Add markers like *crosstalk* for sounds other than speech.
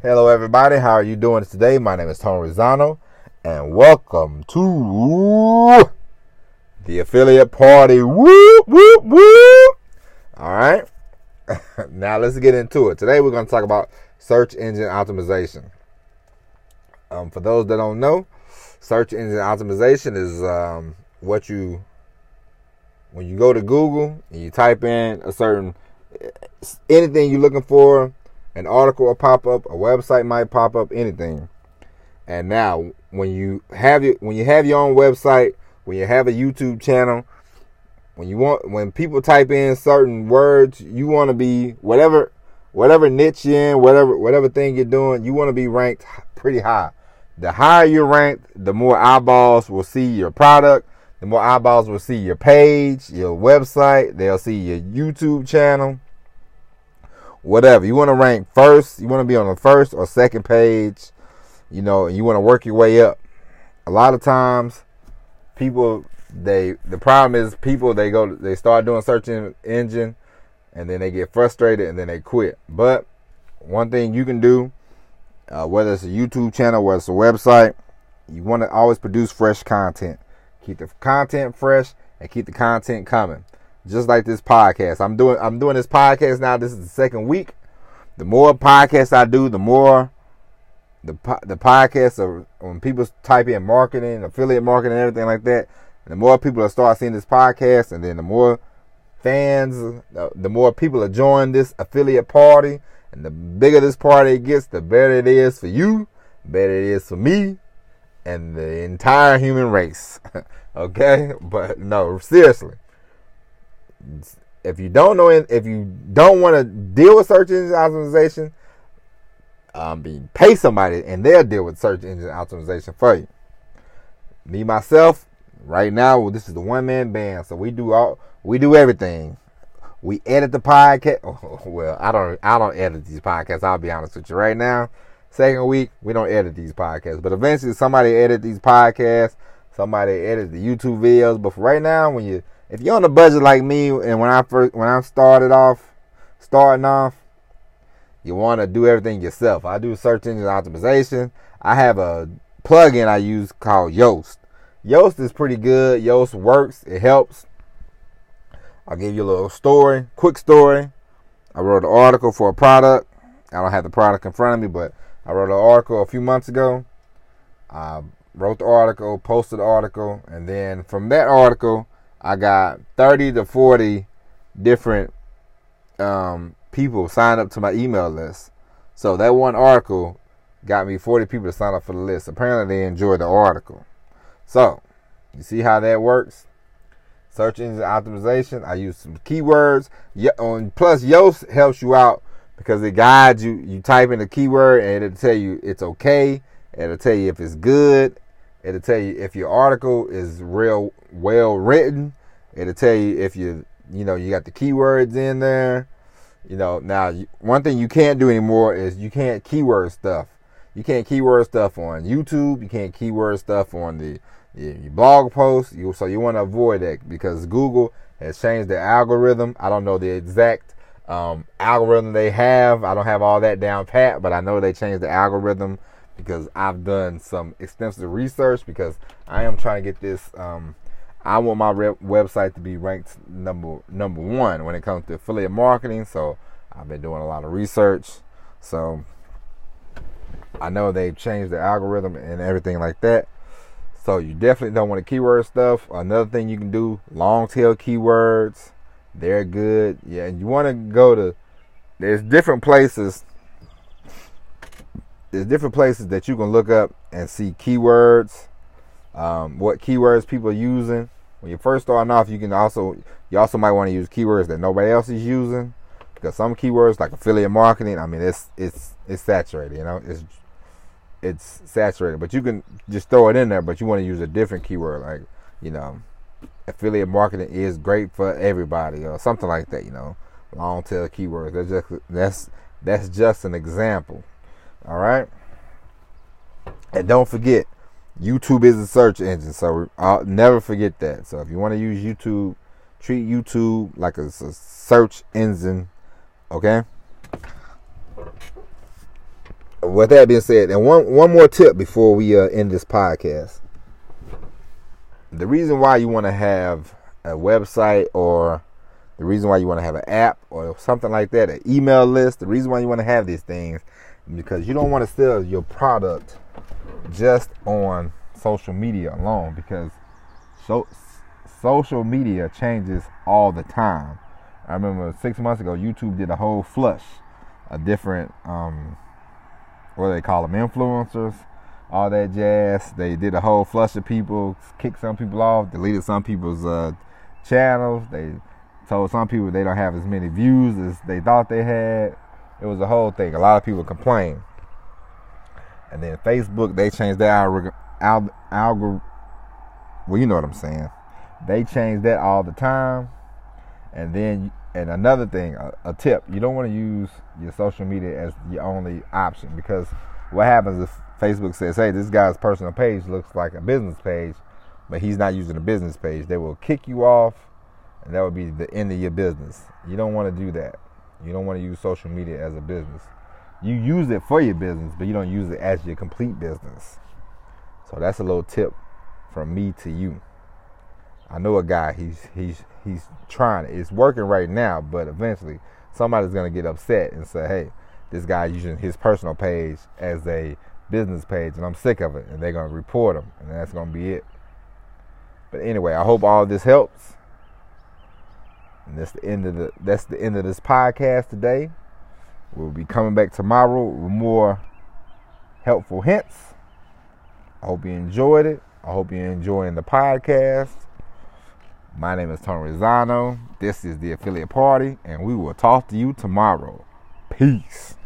Hello, everybody. How are you doing today? My name is Tony Rosano, and welcome to the affiliate party. Woo, woo, woo. All right. *laughs* now let's get into it. Today we're going to talk about search engine optimization. Um, for those that don't know, search engine optimization is um, what you when you go to Google and you type in a certain anything you're looking for, an article will pop up, a website might pop up, anything. And now, when you have your when you have your own website, when you have a YouTube channel, when you want when people type in certain words, you want to be whatever whatever niche you're in, whatever whatever thing you're doing, you want to be ranked pretty high. The higher you're ranked, the more eyeballs will see your product, the more eyeballs will see your page, your website, they'll see your YouTube channel. Whatever. You want to rank first, you want to be on the first or second page, you know, you want to work your way up. A lot of times people they the problem is people they go they start doing search engine and then they get frustrated and then they quit. But one thing you can do, uh, whether it's a YouTube channel, whether it's a website, you want to always produce fresh content. Keep the content fresh and keep the content coming. Just like this podcast. I'm doing I'm doing this podcast now. This is the second week. The more podcasts I do, the more the the podcasts are when people type in marketing, affiliate marketing, and everything like that. the more people will start seeing this podcast, and then the more fans, the more people are joining this affiliate party, and the bigger this party gets, the better it is for you, better it is for me, and the entire human race. *laughs* okay, but no, seriously. If you don't know, if you don't want to deal with search engine optimization, um, pay somebody and they'll deal with search engine optimization for you. Me myself, right now, well, this is the one man band, so we do all we do everything. We edit the podcast. *laughs* Well, I don't I don't edit these podcasts. I'll be honest with you right now. Second week, we don't edit these podcasts, but eventually somebody edit these podcasts. Somebody edit the YouTube videos. But for right now, when you if you're on a budget like me, and when I first when I started off, starting off, you want to do everything yourself. I do search engine optimization. I have a plugin I use called Yoast. Yoast is pretty good. Yoast works. It helps. I'll give you a little story, quick story. I wrote an article for a product. I don't have the product in front of me, but I wrote an article a few months ago. I wrote the article, posted the article, and then from that article, I got 30 to 40 different um, people signed up to my email list. So that one article got me 40 people to sign up for the list. Apparently, they enjoyed the article. So, you see how that works? Search engine optimization. I use some keywords. Plus Yoast helps you out because it guides you. You type in a keyword and it'll tell you it's okay. It'll tell you if it's good. It'll tell you if your article is real well written. It'll tell you if you you know you got the keywords in there. You know now one thing you can't do anymore is you can't keyword stuff. You can't keyword stuff on YouTube. You can't keyword stuff on the your blog posts. You, so you want to avoid that because Google has changed the algorithm. I don't know the exact um, algorithm they have. I don't have all that down pat, but I know they changed the algorithm because I've done some extensive research because I am trying to get this. Um, I want my rep- website to be ranked number number one when it comes to affiliate marketing. So I've been doing a lot of research. So I know they've changed the algorithm and everything like that. So you definitely don't want to keyword stuff. Another thing you can do, long tail keywords. They're good. Yeah, and you want to go to there's different places. There's different places that you can look up and see keywords. Um, what keywords people are using. When you're first starting off, you can also you also might want to use keywords that nobody else is using because some keywords like affiliate marketing, I mean it's it's it's saturated, you know, it's it's saturated. But you can just throw it in there, but you want to use a different keyword, like you know, affiliate marketing is great for everybody, or something like that. You know, long tail keywords. That's just that's that's just an example. All right, and don't forget, YouTube is a search engine, so I'll never forget that. So if you want to use YouTube, treat YouTube like a, a search engine. Okay with that being said, and one one more tip before we uh, end this podcast. The reason why you want to have a website or the reason why you want to have an app or something like that, an email list, the reason why you want to have these things because you don't want to sell your product just on social media alone because so, social media changes all the time. I remember six months ago, YouTube did a whole flush of different, um, what do they call them, influencers, all that jazz. They did a whole flush of people, kicked some people off, deleted some people's uh, channels. They told some people they don't have as many views as they thought they had. It was a whole thing. A lot of people complained. And then Facebook, they changed their algorithm. Algor- well, you know what I'm saying. They change that all the time. And then, and another thing, a, a tip: you don't want to use your social media as the only option because what happens if Facebook says, "Hey, this guy's personal page looks like a business page," but he's not using a business page. They will kick you off, and that would be the end of your business. You don't want to do that. You don't want to use social media as a business. You use it for your business, but you don't use it as your complete business. So that's a little tip from me to you. I know a guy. He's he's he's trying. It's working right now, but eventually somebody's gonna get upset and say, "Hey, this guy using his personal page as a business page, and I'm sick of it." And they're gonna report him, and that's gonna be it. But anyway, I hope all this helps. And that's the end of the that's the end of this podcast today. We'll be coming back tomorrow with more helpful hints. I hope you enjoyed it. I hope you're enjoying the podcast. My name is Tony Rizzano. This is the affiliate party, and we will talk to you tomorrow. Peace.